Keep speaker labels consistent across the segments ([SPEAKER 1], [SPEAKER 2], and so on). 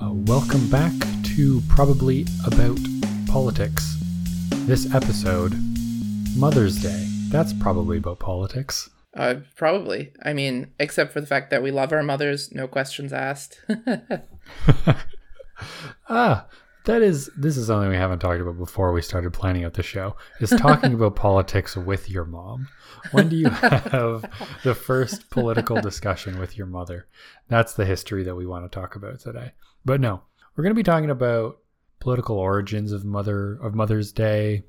[SPEAKER 1] Uh, welcome back to Probably About Politics. This episode, Mother's Day. That's probably about politics.
[SPEAKER 2] Uh, probably. I mean, except for the fact that we love our mothers, no questions asked.
[SPEAKER 1] ah, that is this is something we haven't talked about before we started planning out the show. Is talking about politics with your mom. When do you have the first political discussion with your mother? That's the history that we want to talk about today. But no, we're going to be talking about political origins of mother of Mother's Day,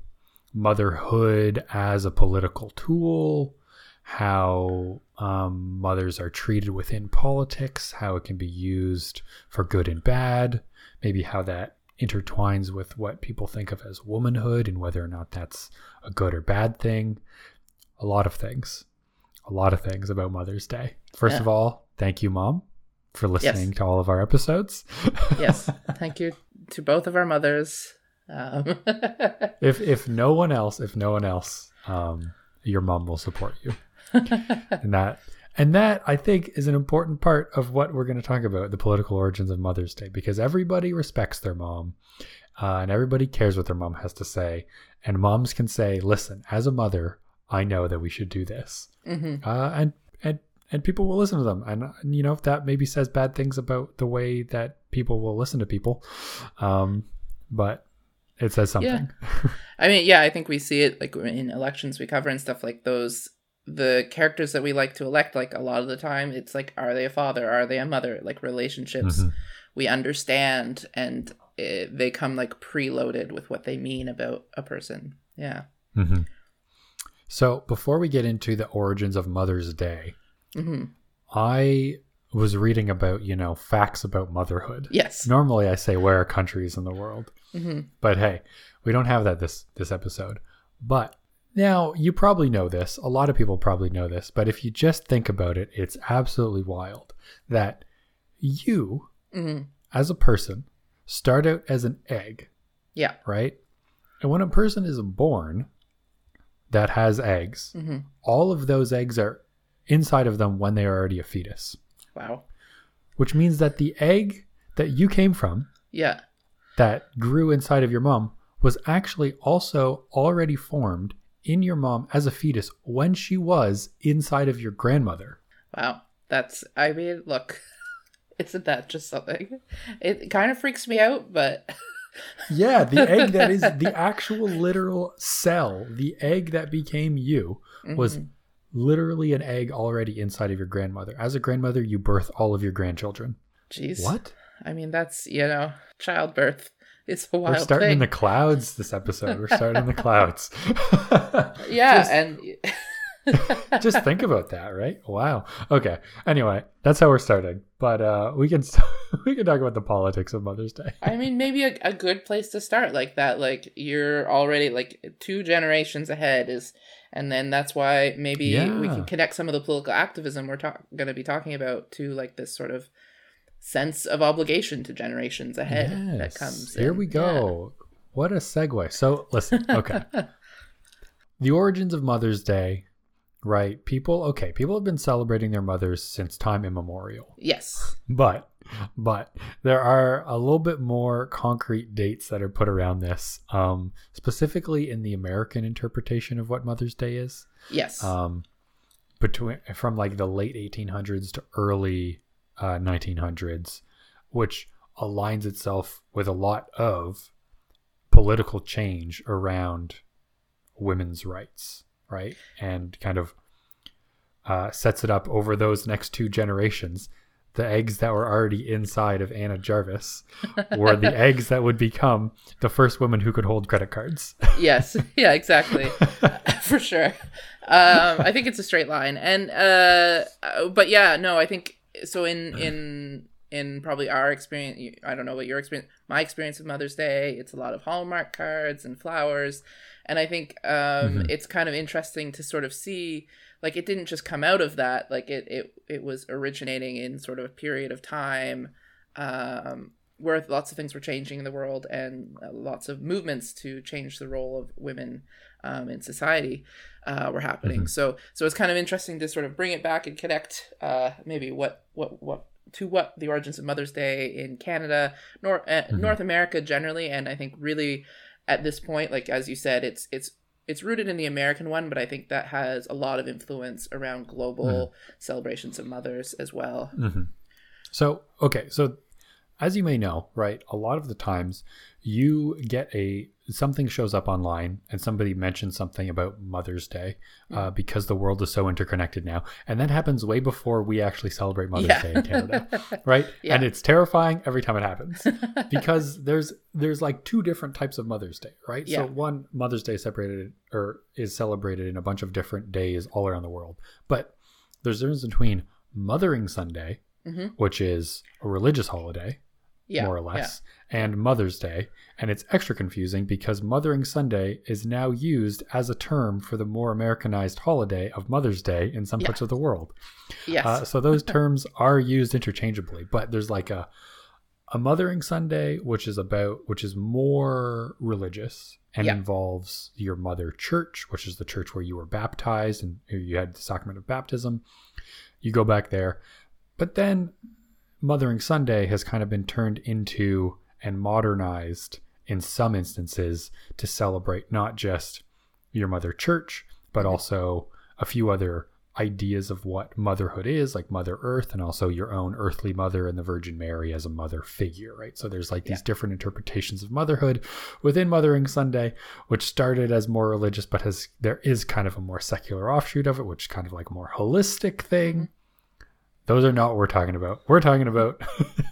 [SPEAKER 1] motherhood as a political tool, how um, mothers are treated within politics, how it can be used for good and bad, maybe how that intertwines with what people think of as womanhood and whether or not that's a good or bad thing. A lot of things. A lot of things about Mother's Day. First yeah. of all, thank you, Mom, for listening yes. to all of our episodes.
[SPEAKER 2] yes. Thank you to both of our mothers. Um.
[SPEAKER 1] if if no one else, if no one else, um, your mom will support you. and that and that I think is an important part of what we're going to talk about the political origins of Mother's Day because everybody respects their mom uh, and everybody cares what their mom has to say. And moms can say, listen, as a mother, I know that we should do this. Mm-hmm. Uh, and, and, and people will listen to them. And, and, you know, if that maybe says bad things about the way that people will listen to people. Um, but it says something.
[SPEAKER 2] Yeah. I mean, yeah, I think we see it like in elections we cover and stuff like those the characters that we like to elect like a lot of the time it's like are they a father are they a mother like relationships mm-hmm. we understand and it, they come like preloaded with what they mean about a person yeah
[SPEAKER 1] mm-hmm. so before we get into the origins of mother's day mm-hmm. i was reading about you know facts about motherhood
[SPEAKER 2] yes
[SPEAKER 1] normally i say where are countries in the world mm-hmm. but hey we don't have that this this episode but now, you probably know this. A lot of people probably know this, but if you just think about it, it's absolutely wild that you, mm-hmm. as a person, start out as an egg.
[SPEAKER 2] Yeah.
[SPEAKER 1] Right? And when a person is born that has eggs, mm-hmm. all of those eggs are inside of them when they are already a fetus.
[SPEAKER 2] Wow.
[SPEAKER 1] Which means that the egg that you came from,
[SPEAKER 2] yeah,
[SPEAKER 1] that grew inside of your mom was actually also already formed in your mom as a fetus when she was inside of your grandmother.
[SPEAKER 2] Wow. That's, I mean, look, isn't that just something? It kind of freaks me out, but.
[SPEAKER 1] yeah, the egg that is the actual literal cell, the egg that became you, was mm-hmm. Literally an egg already inside of your grandmother. As a grandmother, you birth all of your grandchildren.
[SPEAKER 2] Jeez.
[SPEAKER 1] What?
[SPEAKER 2] I mean, that's, you know, childbirth it's a wild
[SPEAKER 1] We're starting
[SPEAKER 2] thing.
[SPEAKER 1] in the clouds this episode. We're starting in the clouds.
[SPEAKER 2] yeah, just, and
[SPEAKER 1] just think about that, right? Wow. Okay. Anyway, that's how we're starting. But uh, we can we can talk about the politics of Mother's Day.
[SPEAKER 2] I mean, maybe a, a good place to start like that. Like you're already like two generations ahead is, and then that's why maybe yeah. we can connect some of the political activism we're ta- going to be talking about to like this sort of sense of obligation to generations ahead yes. that comes.
[SPEAKER 1] Here in. we go. Yeah. What a segue. So listen, okay. the origins of Mother's Day, right? People, okay, people have been celebrating their mothers since time immemorial.
[SPEAKER 2] Yes.
[SPEAKER 1] But but there are a little bit more concrete dates that are put around this um, specifically in the american interpretation of what mother's day is
[SPEAKER 2] yes
[SPEAKER 1] um, between from like the late 1800s to early uh, 1900s, which aligns itself with a lot of political change around women's rights, right? And kind of uh, sets it up over those next two generations. The eggs that were already inside of Anna Jarvis were the eggs that would become the first woman who could hold credit cards.
[SPEAKER 2] yes, yeah, exactly, for sure. Um, I think it's a straight line, and uh, but yeah, no, I think so in in in probably our experience i don't know what your experience my experience with mother's day it's a lot of hallmark cards and flowers and i think um, mm-hmm. it's kind of interesting to sort of see like it didn't just come out of that like it it, it was originating in sort of a period of time um, where lots of things were changing in the world and uh, lots of movements to change the role of women um, in society uh, were happening. Mm-hmm. So so it's kind of interesting to sort of bring it back and connect uh, maybe what what what to what the origins of Mother's Day in Canada, North uh,
[SPEAKER 1] Mhm.
[SPEAKER 2] North America generally, and I think really at this point, like as you said, it's it's it's rooted in the American one, but I think that has a lot of influence around global celebrations of mothers as well.
[SPEAKER 1] hmm So, okay, so as you may know, right, a lot of the times you get a something shows up online and somebody mentions something about Mother's Day uh, because the world is so interconnected now, and that happens way before we actually celebrate Mother's
[SPEAKER 2] Yeah.
[SPEAKER 1] Day in Canada, right?
[SPEAKER 2] Yeah.
[SPEAKER 1] And it's terrifying every time it happens because there's there's like two different types of Mother's Day, right?
[SPEAKER 2] Yeah.
[SPEAKER 1] So one Mother's Day separated or is celebrated in a bunch of different days all around the world, but there's a difference between Mothering Sunday,
[SPEAKER 2] Mhm.
[SPEAKER 1] which is a religious holiday,
[SPEAKER 2] yeah,
[SPEAKER 1] more or less, and Mother's Day. And it's extra confusing because Mothering Sunday is now used as a term for the more Americanized holiday of Mother's Day in some
[SPEAKER 2] Yeah.
[SPEAKER 1] parts of the world.
[SPEAKER 2] Yes.
[SPEAKER 1] Uh, so those terms are used interchangeably, but there's like a a Mothering Sunday, which is about which is more religious and
[SPEAKER 2] Yeah.
[SPEAKER 1] involves your mother church, which is the church where you were baptized and you had the sacrament of baptism. You go back there, but then Mothering Sunday has kind of been turned into and modernized in some instances to celebrate not just your mother church, but mm-hmm. also a few other ideas of what motherhood is, like Mother Earth, and also your own earthly mother and the Virgin Mary as a mother figure, right? So there's like these
[SPEAKER 2] Yeah.
[SPEAKER 1] different interpretations of motherhood within Mothering Sunday, which started as more religious, but has there is kind of a more secular offshoot of it, which is kind of like a more holistic thing. Mm-hmm. Those are not what we're talking about. We're talking about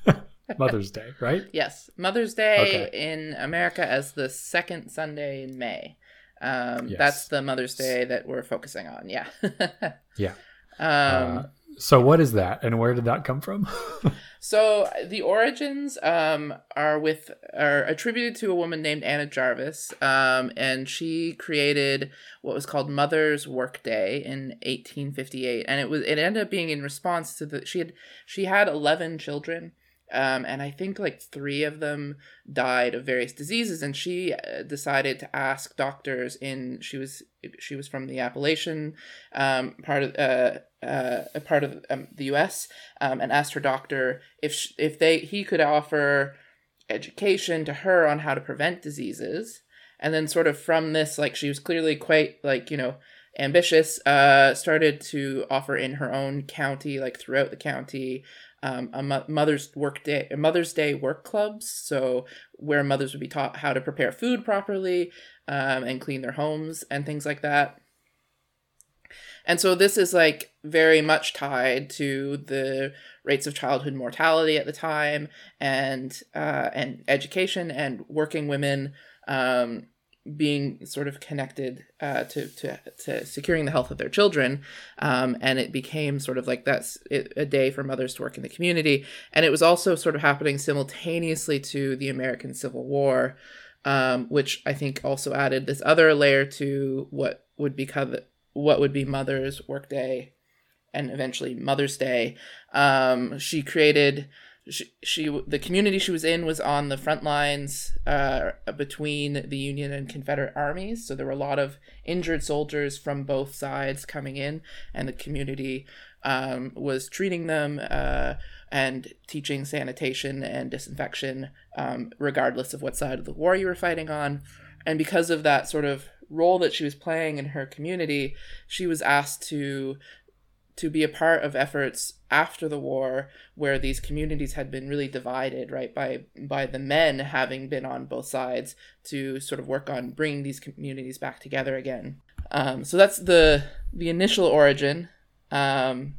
[SPEAKER 1] Mother's Day, right?
[SPEAKER 2] Yes, Mother's Day
[SPEAKER 1] Okay.
[SPEAKER 2] in America as the second Sunday in May. Um,
[SPEAKER 1] Yes.
[SPEAKER 2] That's the Mother's Day that we're focusing on. Yeah.
[SPEAKER 1] Yeah.
[SPEAKER 2] Um,
[SPEAKER 1] uh, so what is that, and where did that come from?
[SPEAKER 2] so the origins um, are with are attributed to a woman named Anna Jarvis, um, and she created what was called Mother's Work Day in 1858, and it was it ended up being in response to the she had she had 11 children. Um, and I think like three of them died of various diseases, and she uh, decided to ask doctors in she was she was from the Appalachian um, part of uh, uh, part of um, the U.S. Um, and asked her doctor if sh- if they he could offer education to her on how to prevent diseases, and then sort of from this like she was clearly quite like you know ambitious uh started to offer in her own county like throughout the county um, a mo- mother's work day mother's day work clubs so where mothers would be taught how to prepare food properly um, and clean their homes and things like that. And so this is like very much tied to the rates of childhood mortality at the time and uh, and education and working women um, being sort of connected uh, to, to to securing the health of their children, um, and it became sort of like that's a day for mothers to work in the community, and it was also sort of happening simultaneously to the American Civil War, um, which I think also added this other layer to what would become what would be Mother's Workday, and eventually Mother's Day. Um, she created she, the community she was in was on the front lines uh, between the Union and Confederate armies. So there were a lot of injured soldiers from both sides coming in, and the community um, was treating them uh, and teaching sanitation and disinfection, um, regardless of what side of the war you were fighting on. And because of that sort of role that she was playing in her community, she was asked to to be a part of efforts after the war where these communities had been really divided right by by the men having been on both sides to sort of work on bringing these communities back together again. Um, so that's the the initial origin um,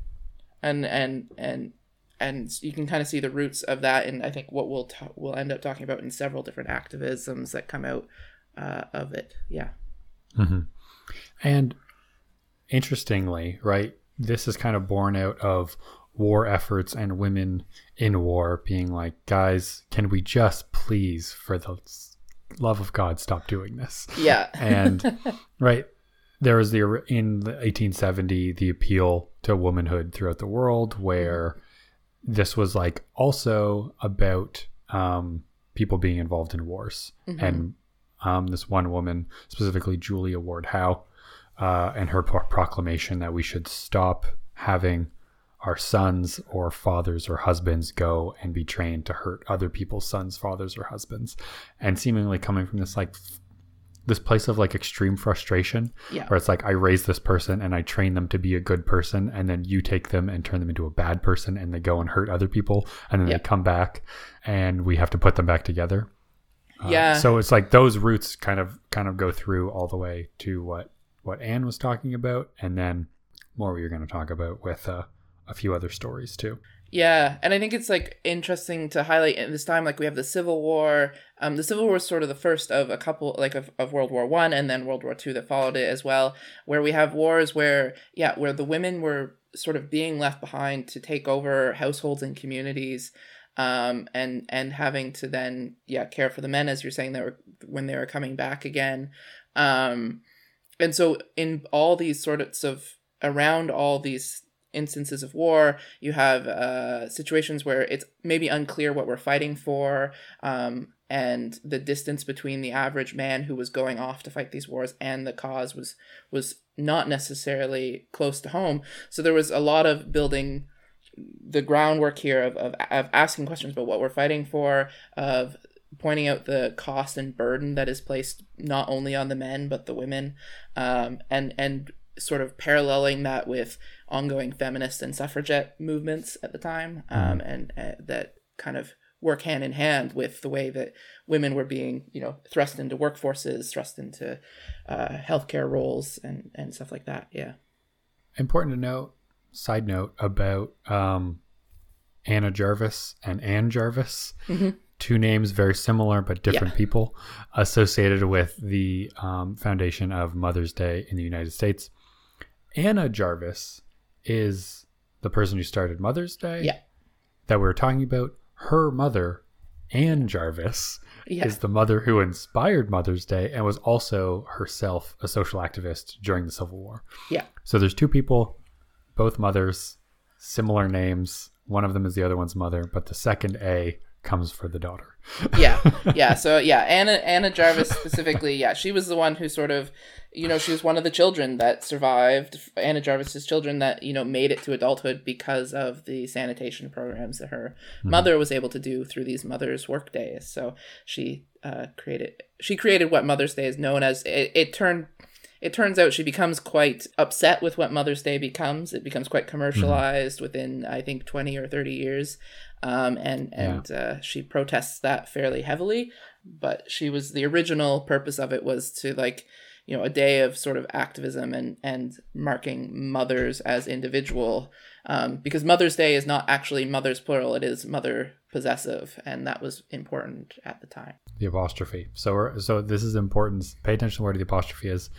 [SPEAKER 2] and and and and you can kind of see the roots of that and i think what we'll ta- we'll end up talking about in several different activisms that come out uh, of it. Yeah.
[SPEAKER 1] Hmm And interestingly, right, this is kind of born out of war efforts and women in war being like, guys, can we just please, for the love of God, stop doing this?
[SPEAKER 2] yeah
[SPEAKER 1] And right, there was the in the 1870 the appeal to womanhood throughout the world, where this was like also about um, people being involved in wars
[SPEAKER 2] Mhm.
[SPEAKER 1] and um, this one woman, specifically Julia Ward Howe, uh, and her pro- proclamation that we should stop having our sons or fathers or husbands go and be trained to hurt other people's sons, fathers, or husbands, and seemingly coming from this like this place of like extreme frustration
[SPEAKER 2] Yeah.
[SPEAKER 1] where it's like I raise this person and I train them to be a good person and then you take them and turn them into a bad person and they go and hurt other people and then
[SPEAKER 2] Yeah.
[SPEAKER 1] they come back and we have to put them back together. Uh,
[SPEAKER 2] Yeah.
[SPEAKER 1] So it's like those roots kind of kind of go through all the way to what what Anne was talking about and then more what you're going to talk about with uh, a few other stories too.
[SPEAKER 2] Yeah, and I think it's like interesting to highlight in this time, like we have the Civil War. Um, the Civil War is sort of the first of a couple, like of, of World War One, and then World War Two that followed it as well, where we have wars where, yeah, where the women were sort of being left behind to take over households and communities, um, and and having to then, yeah, care for the men, as you're saying, that were when they were coming back again, um, and so in all these sorts of around all these instances of war you have uh, situations where it's maybe unclear what we're fighting for um, and the distance between the average man who was going off to fight these wars and the cause was was not necessarily close to home. So there was a lot of building the groundwork here of, of, of asking questions about what we're fighting for of pointing out the cost and burden that is placed not only on the men but the women um, and and sort of paralleling that with ongoing feminist and suffragette movements at the time um, and uh, that kind of work hand in hand with the way that women were being you know thrust into workforces thrust into uh, healthcare roles and and stuff like that yeah
[SPEAKER 1] Important to note, side note about um, Anna Jarvis and Anne Jarvis.
[SPEAKER 2] Mhm.
[SPEAKER 1] Two names very similar but different people associated with the um, foundation of Mother's Day in the United States. Anna Jarvis is the person who started Mother's Day
[SPEAKER 2] Yeah.
[SPEAKER 1] that we were talking about. Her mother, Anne Jarvis,
[SPEAKER 2] yeah
[SPEAKER 1] is the mother who inspired Mother's Day and was also herself a social activist during the Civil War.
[SPEAKER 2] yeah
[SPEAKER 1] So there's two people, both mothers, similar names. One of them is the other one's mother, but the second A comes for the daughter.
[SPEAKER 2] yeah yeah so yeah anna anna jarvis specifically yeah she was the one who sort of you know she was one of the children that survived anna jarvis's children that you know made it to adulthood because of the sanitation programs that her mother was able to do through these mothers work days. So she uh, created she created what mother's day is known as. It, it turned it turns out she becomes quite upset with what Mother's Day becomes. It becomes quite commercialized within, I think, 20 or 30 years. Um, and and uh, she protests that fairly heavily. But she was the original purpose of it was to, like, you know, a day of sort of activism and, and marking mothers as individual. Um, because Mother's Day is not actually mothers plural, it is mother possessive. And that was important at the time.
[SPEAKER 1] The apostrophe. So we're, so this is important. Pay attention to where the apostrophe is,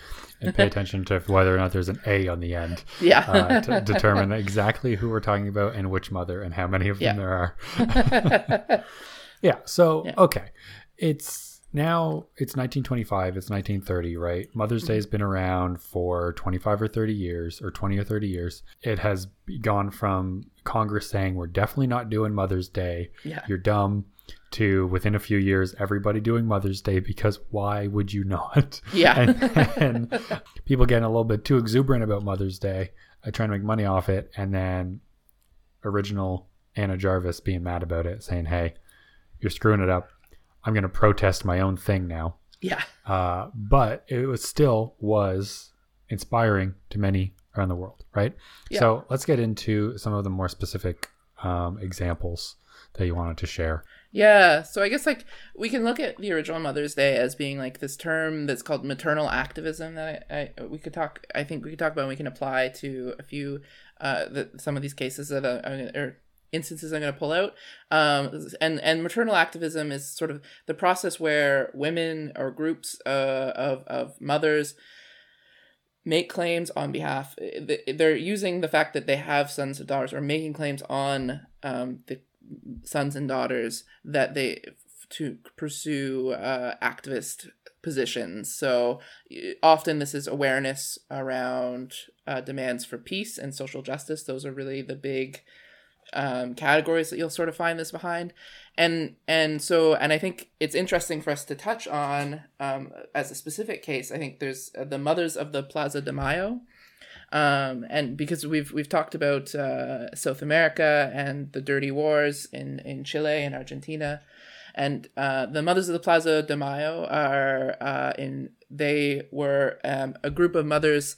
[SPEAKER 1] and pay attention to whether or not there's an A on the end
[SPEAKER 2] Yeah.
[SPEAKER 1] uh, to determine exactly who we're talking about and which mother and how many of them
[SPEAKER 2] Yeah.
[SPEAKER 1] there are. Yeah. So
[SPEAKER 2] Yeah.
[SPEAKER 1] okay, it's now it's 1925. It's 1930, right? Mother's Day has been around for 25 or 30 years, or 20 or 30 years. It has gone from Congress saying we're definitely not doing Mother's Day.
[SPEAKER 2] yeah.
[SPEAKER 1] You're dumb. To within a few years, everybody doing Mother's Day because why would you not?
[SPEAKER 2] Yeah.
[SPEAKER 1] and, and people getting a little bit too exuberant about Mother's Day, uh, trying to make money off it, and then original Anna Jarvis being mad about it, saying, "Hey, you're screwing it up. I'm going to protest my own thing now."
[SPEAKER 2] yeah.
[SPEAKER 1] Uh, but it was still was inspiring to many around the world, right?
[SPEAKER 2] Yeah.
[SPEAKER 1] So let's get into some of the more specific um, examples that you wanted to share.
[SPEAKER 2] Yeah, so I guess like we can look at the original Mother's Day as being like this term that's called maternal activism that I, I we could talk. I think we could talk about. and We can apply to a few uh the, some of these cases that I, I'm or instances I'm going to pull out. Um, and and maternal activism is sort of the process where women or groups uh, of of mothers make claims on behalf they're using the fact that they have sons and daughters or making claims on um, the sons and daughters that they to pursue uh, activist positions so often this is awareness around uh, demands for peace and social justice those are really the big um, categories that you'll sort of find this behind. And and so and i think it's interesting for us to touch on um, as a specific case i think there's uh, the mothers of the plaza de mayo um, and because we've we've talked about uh, South America and the dirty wars in in Chile and Argentina, and uh, the Mothers of the Plaza de Mayo are uh, in they were um, a group of mothers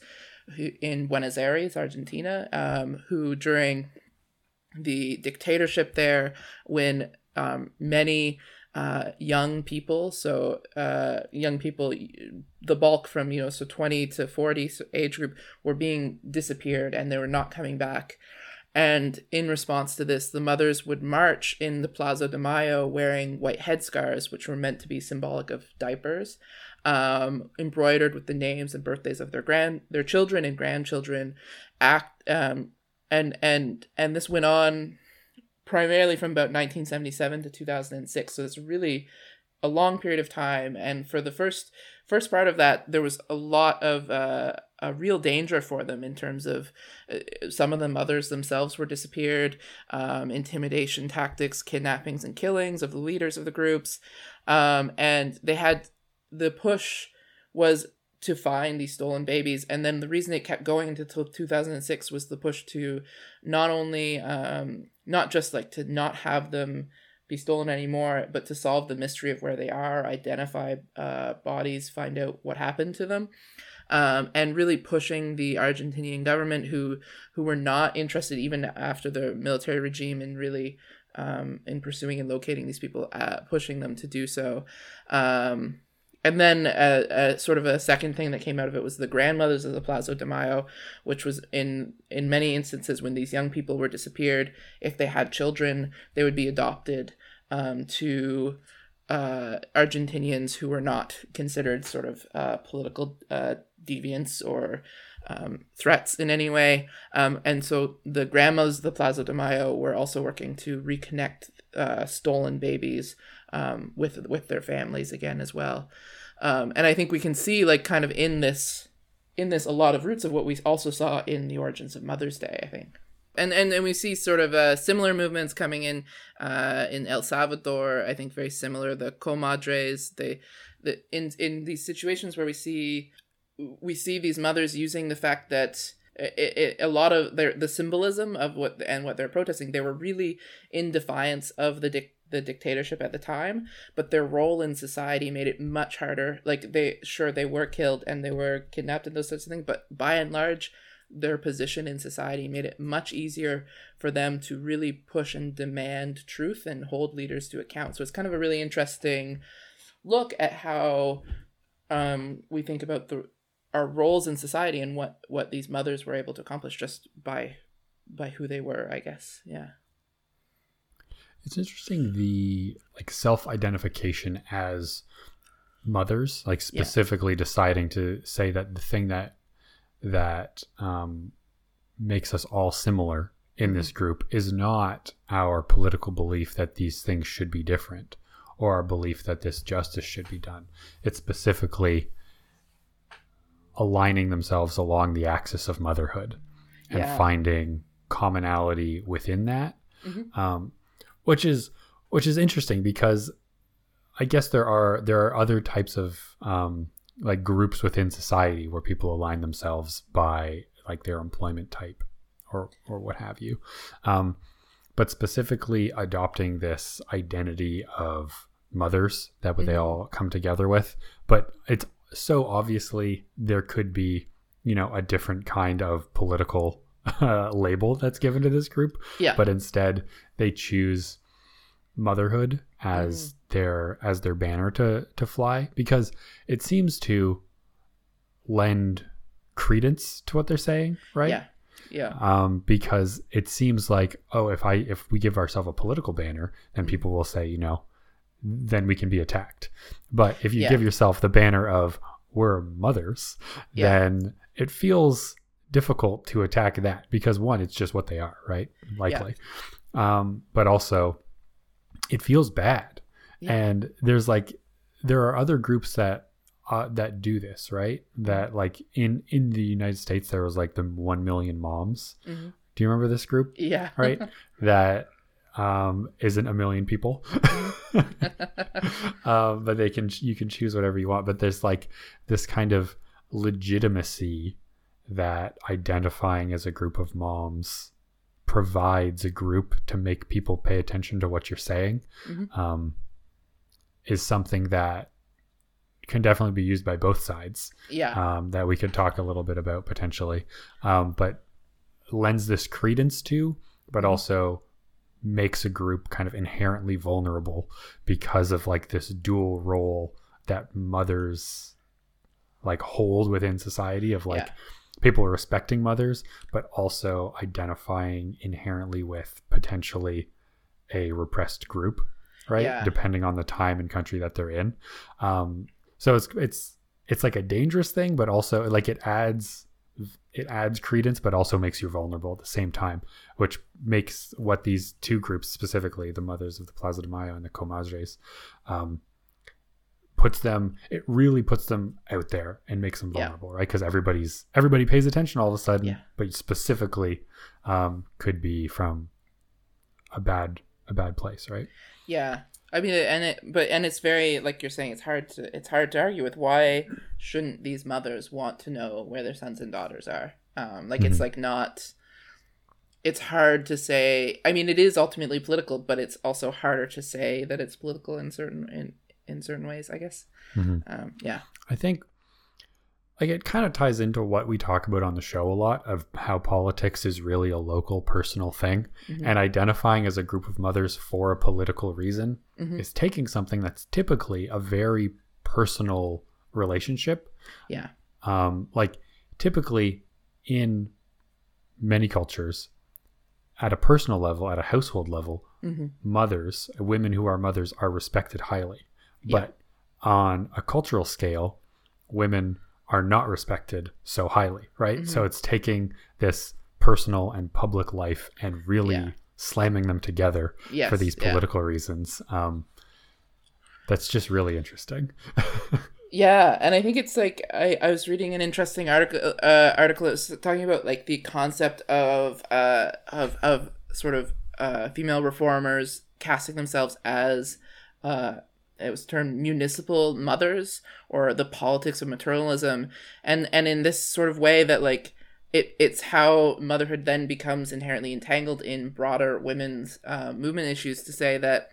[SPEAKER 2] in Buenos Aires, Argentina, um, who during the dictatorship there, when um, many uh, young people, so uh, young people, the bulk from you know so twenty to forty age group were being disappeared and they were not coming back. And in response to this, the mothers would march in the Plaza de Mayo wearing white headscarves, which were meant to be symbolic of diapers, um, embroidered with the names and birthdays of their grand their children and grandchildren. Act um, and and and this went on primarily from about 1977 to 2006. So it's really a long period of time. And for the first first part of that, there was a lot of uh, a real danger for them in terms of uh, some of the mothers themselves were disappeared, um, intimidation tactics, kidnappings and killings of the leaders of the groups, um, and they had the push was to find these stolen babies. And then the reason it kept going until 2006 was the push to not only, um, not just like to not have them be stolen anymore, but to solve the mystery of where they are, identify uh, bodies, find out what happened to them. Um, and really pushing the Argentinian government, who who were not interested even after the military regime, in really um, in pursuing and locating these people, uh, pushing them to do so. Um, and then a, a, sort of a second thing that came out of it was the grandmothers of the Plaza de Mayo, which was in in many instances when these young people were disappeared, if they had children, they would be adopted um, to uh, Argentinians who were not considered sort of uh, political uh, deviants or um, threats in any way. Um, and so the grandmas of the Plaza de Mayo were also working to reconnect uh, stolen babies um, with with their families again as well. Um, and I think we can see like kind of in this in this a lot of roots of what we also saw in the origins of Mother's Day. I think. And, and, and we see sort of uh, similar movements coming in uh, in El Salvador. I think very similar. The comadres. They, the in in these situations where we see we see these mothers using the fact that it, it, a lot of their the symbolism of what and what they're protesting they were really in defiance of the dic- the dictatorship at the time but their role in society made it much harder. Like they sure they were killed and they were kidnapped and those sorts of things but by and large their position in society made it much easier for them to really push and demand truth and hold leaders to account. So it's kind of a really interesting look at how um, we think about the our roles in society and what what these mothers were able to accomplish just by by who they were i guess yeah
[SPEAKER 1] it's interesting the like self-identification as mothers like specifically yeah. deciding to say that the thing that that um, makes us all similar in mm-hmm. this group is not our political belief that these things should be different or our belief that this justice should be done it's specifically aligning themselves along the axis of motherhood and yeah. finding commonality within that mm-hmm. um, which is which is interesting because i guess there are there are other types of um, like groups within society where people align themselves by like their employment type or or what have you um, but specifically adopting this identity of mothers that mm-hmm. they all come together with but it's so obviously there could be, you know, a different kind of political uh, label that's given to this group.
[SPEAKER 2] Yeah.
[SPEAKER 1] But instead, they choose motherhood as mm. their as their banner to to fly because it seems to lend credence to what they're saying, right?
[SPEAKER 2] Yeah. Yeah.
[SPEAKER 1] Um, because it seems like, oh, if I if we give ourselves a political banner, then mm. people will say, you know, then we can be attacked. But if you yeah. give yourself the banner of we're mothers, yeah. then it feels difficult to attack that because one, it's just what they are, right? Likely. Yeah. Um, but also it feels bad. And there's like there are other groups that uh, that do this, right? That like in in the United States there was like the 1 million moms. Mm-hmm. Do you remember this group?
[SPEAKER 2] Yeah.
[SPEAKER 1] Right? that um, isn't a million people, um, but they can you can choose whatever you want. But there's like this kind of legitimacy that identifying as a group of moms provides a group to make people pay attention to what you're saying
[SPEAKER 2] Mhm.
[SPEAKER 1] um, is something that can definitely be used by both sides
[SPEAKER 2] Yeah.
[SPEAKER 1] um, that we could talk a little bit about potentially, um, but lends this credence to, but also makes a group kind of inherently vulnerable because of like this dual role that mothers like hold within society of like
[SPEAKER 2] Yeah.
[SPEAKER 1] people respecting mothers, but also identifying inherently with potentially a repressed group, right?
[SPEAKER 2] Yeah.
[SPEAKER 1] Depending on the time and country that they're in. Um, so it's it's it's like a dangerous thing, but also like it adds it adds credence, but also makes you vulnerable at the same time, which makes what these two groups specifically, the mothers of the Plaza de Mayo and the Comadres, um, puts them. It really puts them out there and makes them
[SPEAKER 2] Yeah.
[SPEAKER 1] vulnerable, right? Because everybody's everybody pays attention all of a sudden,
[SPEAKER 2] Yeah.
[SPEAKER 1] but specifically um, could be from a bad a bad place, right?
[SPEAKER 2] Yeah. I mean, and it, but and it's very like you're saying. It's hard to it's hard to argue with. Why shouldn't these mothers want to know where their sons and daughters are? Um, like it's
[SPEAKER 1] Mhm.
[SPEAKER 2] like not. It's hard to say. I mean, it is ultimately political, but it's also harder to say that it's political in certain in in certain ways. I guess.
[SPEAKER 1] Mhm.
[SPEAKER 2] Um, yeah.
[SPEAKER 1] I think like it kind of ties into what we talk about on the show a lot of how politics is really a local personal thing
[SPEAKER 2] Mhm.
[SPEAKER 1] and identifying as a group of mothers for a political reason
[SPEAKER 2] Mhm.
[SPEAKER 1] is taking something that's typically a very personal relationship
[SPEAKER 2] Yeah.
[SPEAKER 1] um, like typically in many cultures at a personal level at a household level
[SPEAKER 2] hmm
[SPEAKER 1] mothers, women who are mothers, are respected highly.
[SPEAKER 2] Yeah.
[SPEAKER 1] But on a cultural scale, women are not respected so highly, right?
[SPEAKER 2] Mhm.
[SPEAKER 1] So it's taking this personal and public life and really
[SPEAKER 2] Yeah.
[SPEAKER 1] slamming them together
[SPEAKER 2] Yes.
[SPEAKER 1] for these
[SPEAKER 2] yeah.
[SPEAKER 1] political reasons. Um, that's just really interesting.
[SPEAKER 2] Yeah, and I think it's like I, I was reading an interesting article uh, article that was talking about like the concept of uh of of sort of uh female reformers casting themselves as uh it was termed municipal mothers or the politics of maternalism. And and in this sort of way that like it it's how motherhood then becomes inherently entangled in broader women's uh, movement issues to say that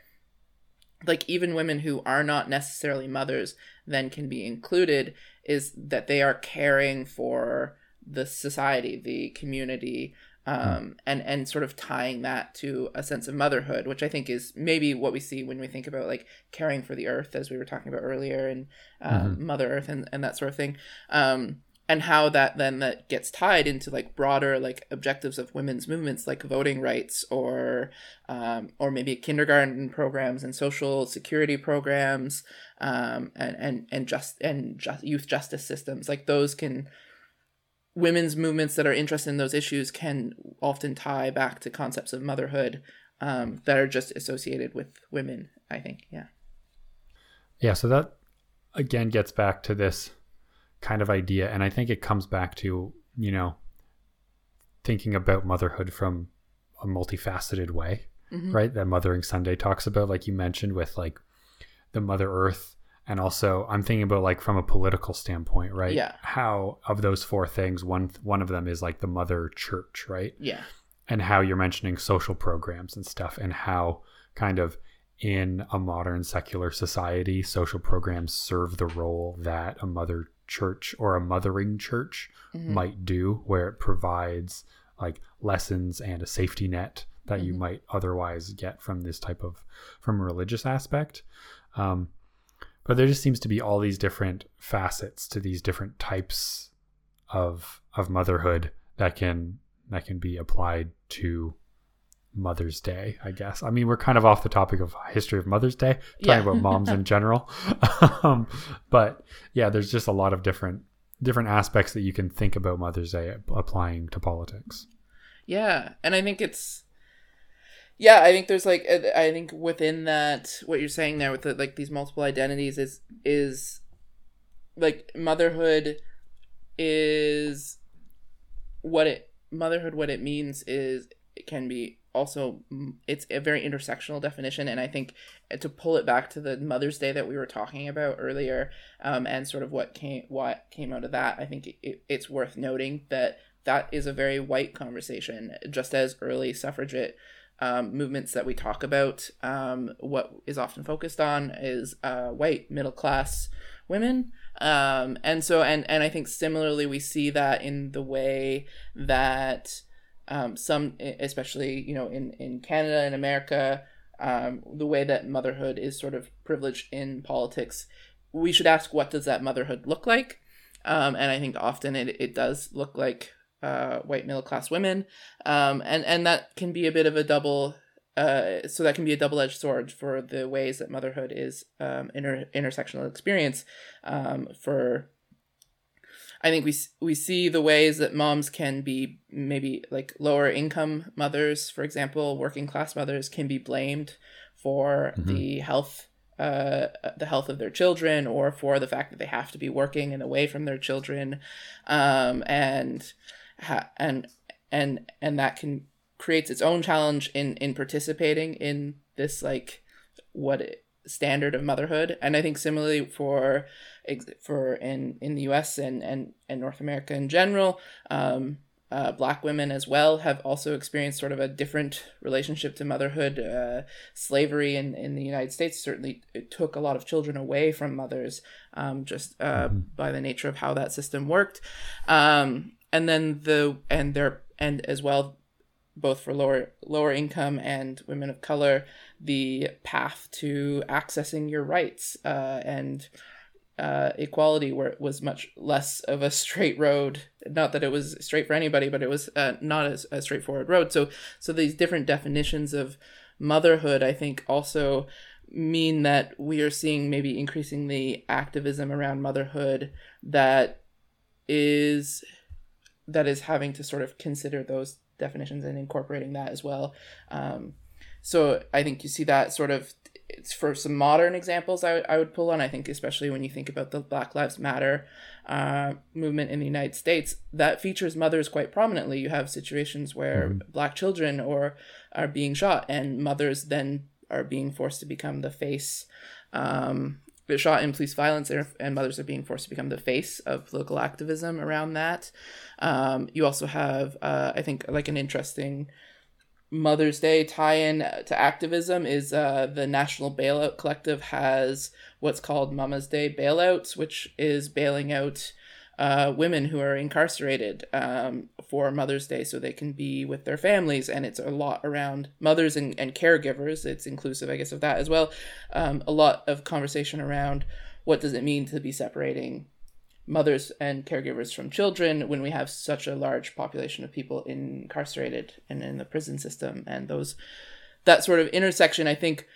[SPEAKER 2] like even women who are not necessarily mothers then can be included is that they are caring for the society, the community, um, and and sort of tying that to a sense of motherhood, which I think is maybe what we see when we think about like caring for the earth, as we were talking about earlier, and um, Mother Earth and, and that sort of thing. Um, and how that then that gets tied into like broader like objectives of women's movements like voting rights or um, or maybe kindergarten programs and social security programs um, and and and just and just youth justice systems. Like those can women's movements that are interested in those issues can often tie back to concepts of motherhood um, that are just associated with women i think yeah
[SPEAKER 1] Yeah, so that again gets back to this kind of idea, and I think it comes back to you know thinking about motherhood from a multifaceted way,
[SPEAKER 2] Mhm.
[SPEAKER 1] right? That Mothering Sunday talks about, like you mentioned, with like the Mother Earth, and also I'm thinking about like from a political standpoint, right?
[SPEAKER 2] Yeah.
[SPEAKER 1] How of those four things, one one of them is like the Mother Church, right?
[SPEAKER 2] yeah
[SPEAKER 1] and how you're mentioning social programs and stuff and how kind of in a modern secular society social programs serve the role that a mother church or a mothering church
[SPEAKER 2] Mhm.
[SPEAKER 1] might do where it provides like lessons and a safety net that you
[SPEAKER 2] Mhm.
[SPEAKER 1] might otherwise get from this type of from a religious aspect um, but there just seems to be all these different facets to these different types of of motherhood that can that can be applied to Mother's Day, I guess. I mean, we're kind of off the topic of history of Mother's Day, talking
[SPEAKER 2] Yeah.
[SPEAKER 1] about moms in general. um, but yeah, there's just a lot of different different aspects that you can think about Mother's Day applying to politics.
[SPEAKER 2] Yeah, and I think it's yeah, I think there's like uh, I think within that what you're saying there with the, like these multiple identities is is like motherhood is what it motherhood what it means is it can be also mm, it's a very intersectional definition. And i think uh, to pull it back to the mother's day that we were talking about earlier um, and sort of what came what came out of that i think it, it's worth noting that that is a very white conversation just as early suffragette um, movements that we talk about um, what is often focused on is uh, white middle class women. Um, and so and and i think similarly we see that in the way that um, some especially you know in in canada and america um, the way that motherhood is sort of privileged in politics we should ask what does that motherhood look like? Um, and i think often it, it does look like uh, white middle class women. Um, and and that can be a bit of a double uh, so that can be a double-edged sword for the ways that motherhood is um, inter- intersectional experience. Um, for I think we we see the ways that moms can be maybe like lower income mothers, for example, working class mothers can be blamed for mm-hmm. the health uh, the health of their children or for the fact that they have to be working and away from their children, um, and ha- and and and that can creates its own challenge in in participating in this like what it, standard of motherhood and i think similarly for for in in the us and and, and north america in general um, uh, black women as well have also experienced sort of a different relationship to motherhood. Uh, slavery in, in the United States certainly took a lot of children away from mothers um, just uh, mm-hmm. by the nature of how that system worked. Um, and then the and there and as well both for lower lower income and women of color the path to accessing your rights uh, and uh, equality where it was much less of a straight road. Not that it was straight for anybody but it was uh, not as a straightforward road. So so these different definitions of motherhood i think also mean that we are seeing maybe increasingly activism around motherhood that is that is having to sort of consider those definitions and incorporating that as well. Um, so I think you see that sort of it's for some modern examples I, I would pull on. I think especially when you think about the Black Lives Matter uh, movement in the United States, that features mothers quite prominently. You have situations where mm-hmm. black children or are being shot, and mothers then are being forced to become the face um, shot in police violence and mothers are being forced to become the face of political activism around that. Um, you also have, uh, I think, like an interesting Mother's Day tie-in to activism is uh, the National Bailout Collective has what's called Mama's Day bailouts, which is bailing out uh, women who are incarcerated um, for Mother's Day so they can be with their families. And it's a lot around mothers and, and caregivers. It's inclusive, I guess, of that as well. Um, a lot of conversation around what does it mean to be separating mothers and caregivers from children when we have such a large population of people incarcerated and in the prison system and those that sort of intersection i think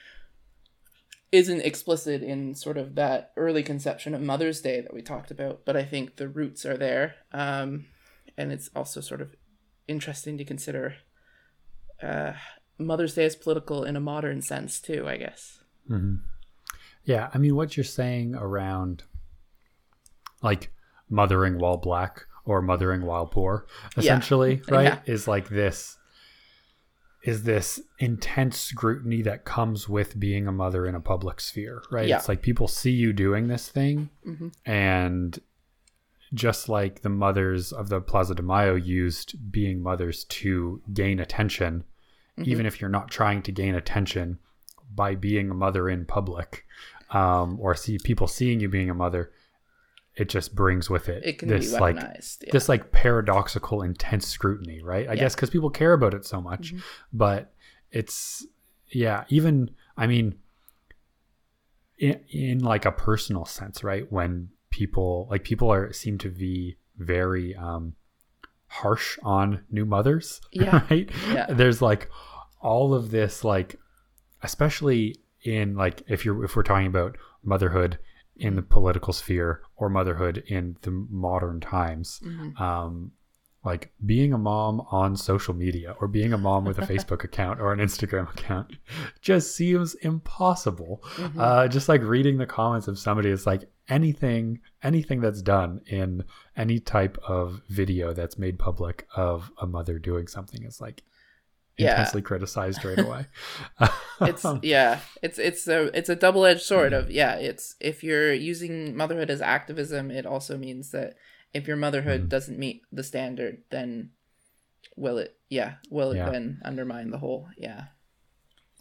[SPEAKER 2] isn't explicit in sort of that early conception of Mother's Day that we talked about, but I think the roots are there. Um, and it's also sort of interesting to consider uh, Mother's Day as political in a modern sense, too, I guess.
[SPEAKER 1] Mm-hmm. Yeah. I mean, what you're saying around like mothering while black or mothering while poor, essentially, yeah. right? Yeah. Is like this is this intense scrutiny that comes with being a mother in a public sphere, right? Yeah. It's like people see you doing this thing, mm-hmm. and just like the mothers of the Plaza de Mayo used being mothers to gain attention, mm-hmm. even if you're not trying to gain attention by being a mother in public, um, or see people seeing you being a mother, it just brings with it,
[SPEAKER 2] it
[SPEAKER 1] this like yeah. this like paradoxical intense scrutiny right i yeah. guess because people care about it so much mm-hmm. but it's yeah even i mean in, in like a personal sense right when people like people are seem to be very um harsh on new mothers yeah right yeah. there's like all of this like especially in like if you're if we're talking about motherhood in the political sphere or motherhood in the modern times. Mm-hmm. Um, like being a mom on social media or being a mom with a Facebook account or an Instagram account just seems impossible. Mm-hmm. Uh, just like reading the comments of somebody, is like anything, anything that's done in any type of video that's made public of a mother doing something is like
[SPEAKER 2] Yeah.
[SPEAKER 1] intensely criticized right away.
[SPEAKER 2] it's yeah it's it's a it's a double-edged sword of yeah it's if you're using motherhood as activism it also means that if your motherhood
[SPEAKER 1] Mhm.
[SPEAKER 2] doesn't meet the standard then will it yeah will it
[SPEAKER 1] Yeah.
[SPEAKER 2] then undermine the whole yeah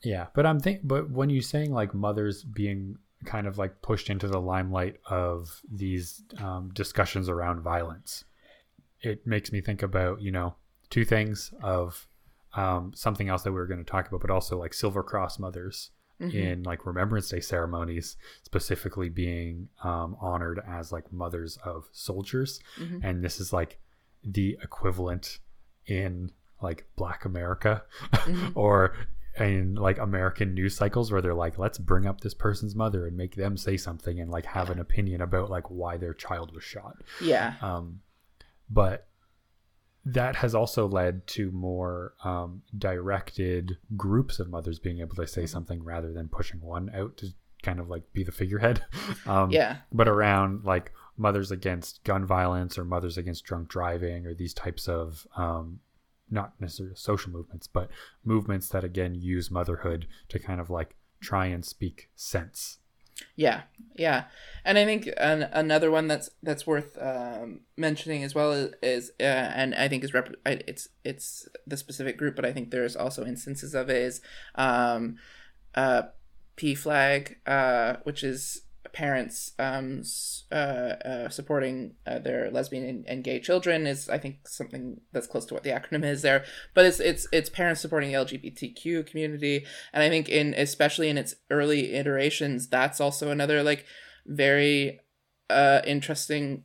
[SPEAKER 1] Yeah, but I'm think but when you're saying like mothers being kind of like pushed into the limelight of these um, discussions around violence, it makes me think about you know two things of um, something else that we were going to talk about, but also like Silver Cross mothers
[SPEAKER 2] Mhm.
[SPEAKER 1] in like Remembrance Day ceremonies, specifically being um, honored as like mothers of soldiers,
[SPEAKER 2] Mhm.
[SPEAKER 1] and this is like the equivalent in like Black America
[SPEAKER 2] Mhm.
[SPEAKER 1] or in like American news cycles where they're like, let's bring up this person's mother and make them say something and like have an opinion about like why their child was shot.
[SPEAKER 2] yeah
[SPEAKER 1] Um, but that has also led to more um, directed groups of mothers being able to say something rather than pushing one out to kind of like be the figurehead. Um,
[SPEAKER 2] yeah
[SPEAKER 1] but around like mothers against gun violence or mothers against drunk driving or these types of um, not necessarily social movements but movements that again use motherhood to kind of like try and speak sense.
[SPEAKER 2] Yeah, yeah, and I think an, another one that's that's worth um, mentioning as well is, is uh, and I think is rep- it's it's the specific group, but I think there's also instances of it is um, uh, PFLAG, uh, which is parents um, uh, uh, supporting uh, their lesbian and, and gay children is I think something that's close to what the acronym is there, but it's it's it's parents supporting the LGBTQ community, and I think in especially in its early iterations, that's also another like very uh interesting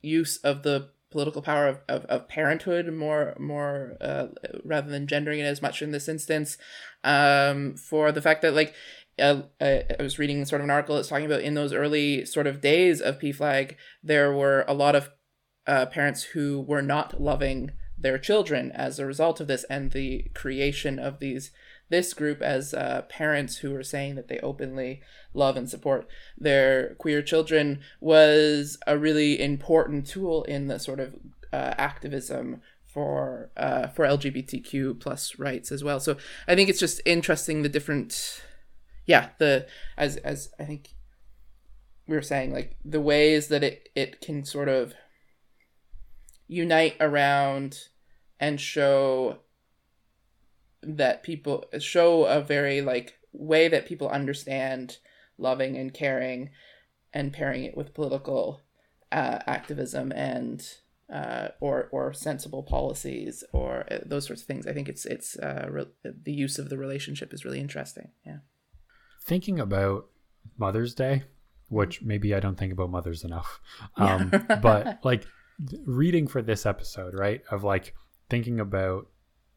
[SPEAKER 2] use of the political power of, of, of parenthood more more uh, rather than gendering it as much in this instance. Um for the fact that like uh, I, was reading sort of an article that's talking about in those early sort of days of PFLAG there were a lot of uh, parents who were not loving their children as a result of this and the creation of these this group as uh, parents who were saying that they openly love and support their queer children was a really important tool in the sort of uh, activism for uh, for LGBTQ plus rights as well. So I think it's just interesting the different, yeah, the as as I think we were saying like the ways that it it can sort of unite around and show that people show a very like way that people understand loving and caring and pairing it with political uh, activism and uh, or or sensible policies or uh, those sorts of things. I think it's it's uh, re- the use of the relationship is really interesting. Yeah.
[SPEAKER 1] Thinking about mother's day which maybe i don't think about mothers enough um, but like reading for this episode right of like thinking about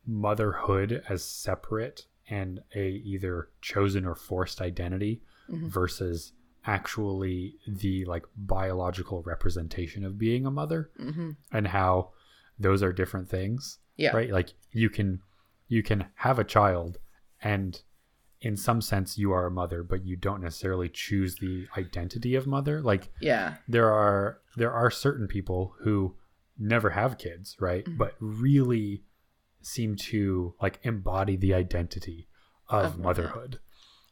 [SPEAKER 1] motherhood as separate and a either chosen or forced identity
[SPEAKER 2] Mhm.
[SPEAKER 1] versus actually the like biological representation of being a mother
[SPEAKER 2] hmm
[SPEAKER 1] and how those are different things
[SPEAKER 2] Yeah.
[SPEAKER 1] right like you can you can have a child and in some sense you are a mother but you don't necessarily choose the identity of mother like
[SPEAKER 2] Yeah.
[SPEAKER 1] there are there are certain people who never have kids right
[SPEAKER 2] Mhm.
[SPEAKER 1] but really seem to like embody the identity of
[SPEAKER 2] Of mother.
[SPEAKER 1] motherhood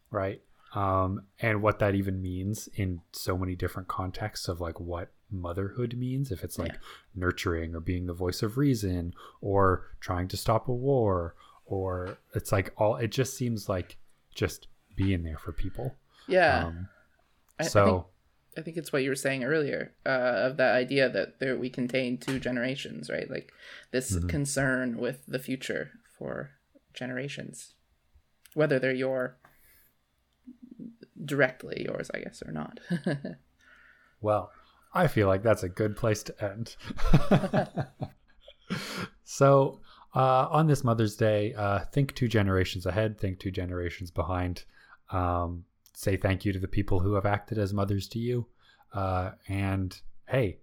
[SPEAKER 1] right um and what that even means in so many different contexts of like what motherhood means if it's like
[SPEAKER 2] Yeah.
[SPEAKER 1] nurturing or being the voice of reason or trying to stop a war or it's like all it just seems like just being there for people
[SPEAKER 2] Yeah.
[SPEAKER 1] um
[SPEAKER 2] I- I
[SPEAKER 1] so
[SPEAKER 2] think- I think it's what you were saying earlier uh, of that idea that there we contain two generations, right? Like this
[SPEAKER 1] Mhm.
[SPEAKER 2] concern with the future for generations, whether they're your directly yours, I guess, or not.
[SPEAKER 1] Well, I feel like that's a good place to end. so, uh, on this Mother's Day, uh, think two generations ahead, think two generations behind. Um, say thank you to the people who have acted as mothers to you. Uh, and hey,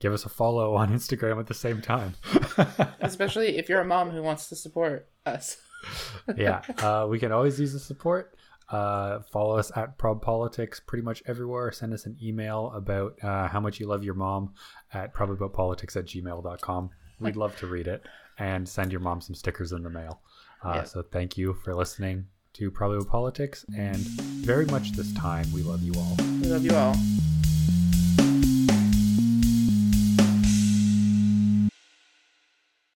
[SPEAKER 1] give us a follow on Instagram at the same time.
[SPEAKER 2] Especially if you're a mom who wants to support us.
[SPEAKER 1] yeah, uh, we can always use the support. Uh, follow us at Prob Politics pretty much everywhere. Send us an email about uh, how much you love your mom at probaboutpolitics at gmail.com. We'd love to read it. And send your mom some stickers in the mail. Uh,
[SPEAKER 2] Yeah.
[SPEAKER 1] So thank you for listening to Probably Politics, and very much this time, we love you all.
[SPEAKER 2] We love you all.